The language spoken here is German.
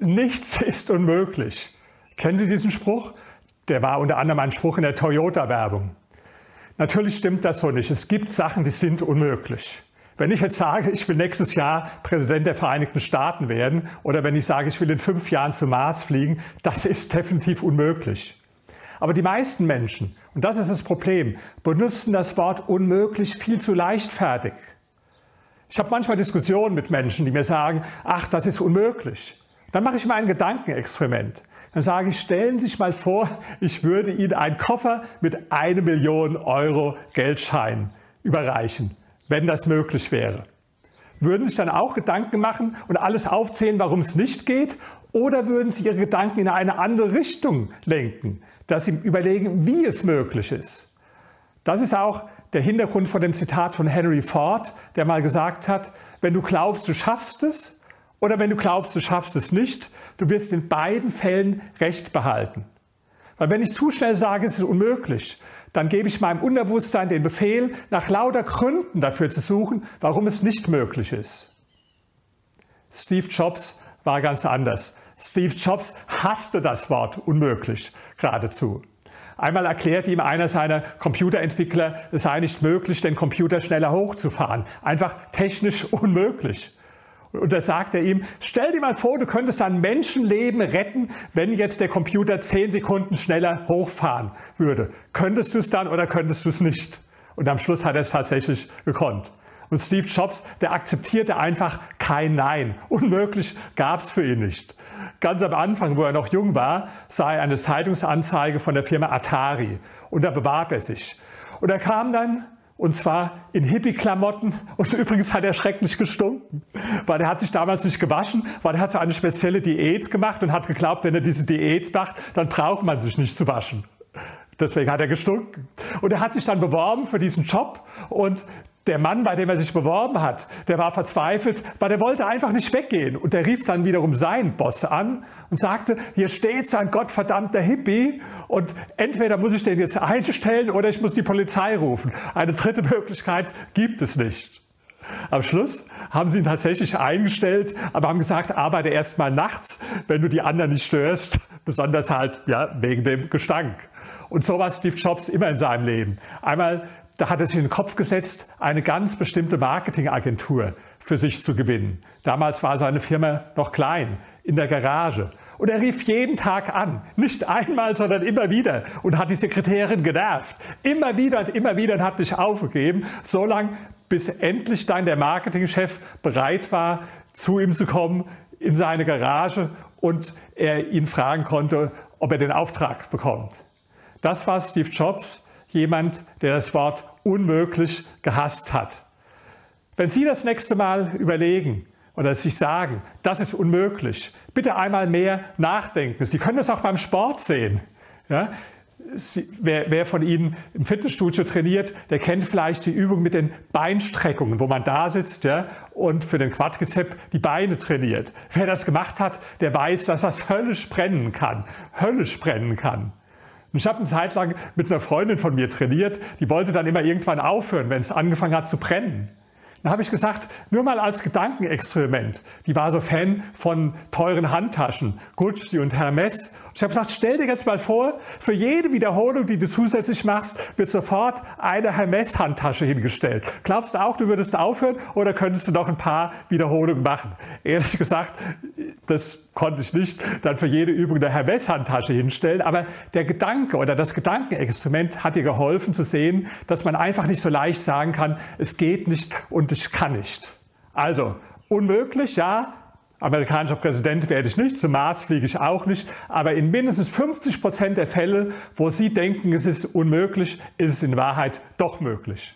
Nichts ist unmöglich. Kennen Sie diesen Spruch? Der war unter anderem ein Spruch in der Toyota-Werbung. Natürlich stimmt das so nicht. Es gibt Sachen, die sind unmöglich. Wenn ich jetzt sage, ich will nächstes Jahr Präsident der Vereinigten Staaten werden oder wenn ich sage, ich will in fünf Jahren zum Mars fliegen, das ist definitiv unmöglich. Aber die meisten Menschen, und das ist das Problem, benutzen das Wort unmöglich viel zu leichtfertig. Ich habe manchmal Diskussionen mit Menschen, die mir sagen, ach, das ist unmöglich. Dann mache ich mal ein Gedankenexperiment. Dann sage ich, stellen Sie sich mal vor, ich würde Ihnen einen Koffer mit eine Million Euro Geldschein überreichen, wenn das möglich wäre. Würden Sie sich dann auch Gedanken machen und alles aufzählen, warum es nicht geht? Oder würden Sie Ihre Gedanken in eine andere Richtung lenken, dass Sie überlegen, wie es möglich ist? Das ist auch der Hintergrund von dem Zitat von Henry Ford, der mal gesagt hat, wenn du glaubst, du schaffst es, oder wenn du glaubst, du schaffst es nicht, du wirst in beiden Fällen Recht behalten. Weil wenn ich zu schnell sage, es ist unmöglich, dann gebe ich meinem Unterbewusstsein den Befehl, nach lauter Gründen dafür zu suchen, warum es nicht möglich ist. Steve Jobs war ganz anders. Steve Jobs hasste das Wort unmöglich geradezu. Einmal erklärte ihm einer seiner Computerentwickler, es sei nicht möglich, den Computer schneller hochzufahren. Einfach technisch unmöglich. Und da sagt er ihm, stell dir mal vor, du könntest ein Menschenleben retten, wenn jetzt der Computer zehn Sekunden schneller hochfahren würde. Könntest du es dann oder könntest du es nicht? Und am Schluss hat er es tatsächlich gekonnt. Und Steve Jobs, der akzeptierte einfach kein Nein. Unmöglich gab es für ihn nicht. Ganz am Anfang, wo er noch jung war, sah er eine Zeitungsanzeige von der Firma Atari und da bewarb er sich. Und er kam dann und zwar in Hippie-Klamotten. Und übrigens hat er schrecklich gestunken, weil er hat sich damals nicht gewaschen, weil er hat so eine spezielle Diät gemacht und hat geglaubt, wenn er diese Diät macht, dann braucht man sich nicht zu waschen. Deswegen hat er gestunken. Und er hat sich dann beworben für diesen Job und der Mann, bei dem er sich beworben hat, der war verzweifelt, weil der wollte einfach nicht weggehen. Und der rief dann wiederum seinen Boss an und sagte, hier steht so ein gottverdammter Hippie und entweder muss ich den jetzt einstellen oder ich muss die Polizei rufen. Eine dritte Möglichkeit gibt es nicht. Am Schluss haben sie ihn tatsächlich eingestellt, aber haben gesagt, arbeite erst mal nachts, wenn du die anderen nicht störst, besonders halt ja, wegen dem Gestank. Und so war Steve Jobs immer in seinem Leben. Einmal da hat er sich in den Kopf gesetzt, eine ganz bestimmte Marketingagentur für sich zu gewinnen. Damals war seine Firma noch klein, in der Garage. Und er rief jeden Tag an, nicht einmal, sondern immer wieder und hat die Sekretärin genervt. Immer wieder und immer wieder und hat nicht aufgegeben, so lange, bis endlich dann der Marketingchef bereit war, zu ihm zu kommen in seine Garage und er ihn fragen konnte, ob er den Auftrag bekommt. Das war Steve Jobs, jemand, der das Wort unmöglich gehasst hat. Wenn Sie das nächste Mal überlegen oder sich sagen, das ist unmöglich, bitte einmal mehr nachdenken. Sie können das auch beim Sport sehen. Ja? Sie, wer, wer, von Ihnen im Fitnessstudio trainiert, der kennt vielleicht die Übung mit den Beinstreckungen, wo man da sitzt ja, und für den Quadrizep die Beine trainiert. Wer das gemacht hat, der weiß, dass das höllisch brennen kann. Höllisch brennen kann. Ich habe eine Zeit lang mit einer Freundin von mir trainiert, die wollte dann immer irgendwann aufhören, wenn es angefangen hat zu brennen. Dann habe ich gesagt, nur mal als Gedankenexperiment. Die war so Fan von teuren Handtaschen, Gucci und Hermes. Ich habe gesagt, stell dir jetzt mal vor, für jede Wiederholung, die du zusätzlich machst, wird sofort eine Hermes-Handtasche hingestellt. Glaubst du auch, du würdest aufhören oder könntest du noch ein paar Wiederholungen machen? Ehrlich gesagt, das konnte ich nicht dann für jede Übung eine Hermes-Handtasche hinstellen. Aber der Gedanke oder das Gedankenexperiment hat dir geholfen zu sehen, dass man einfach nicht so leicht sagen kann, es geht nicht und ich kann nicht. Also, unmöglich, ja, Amerikanischer Präsident werde ich nicht, zum Mars fliege ich auch nicht, aber in mindestens 50 Prozent der Fälle, wo Sie denken, es ist unmöglich, ist es in Wahrheit doch möglich.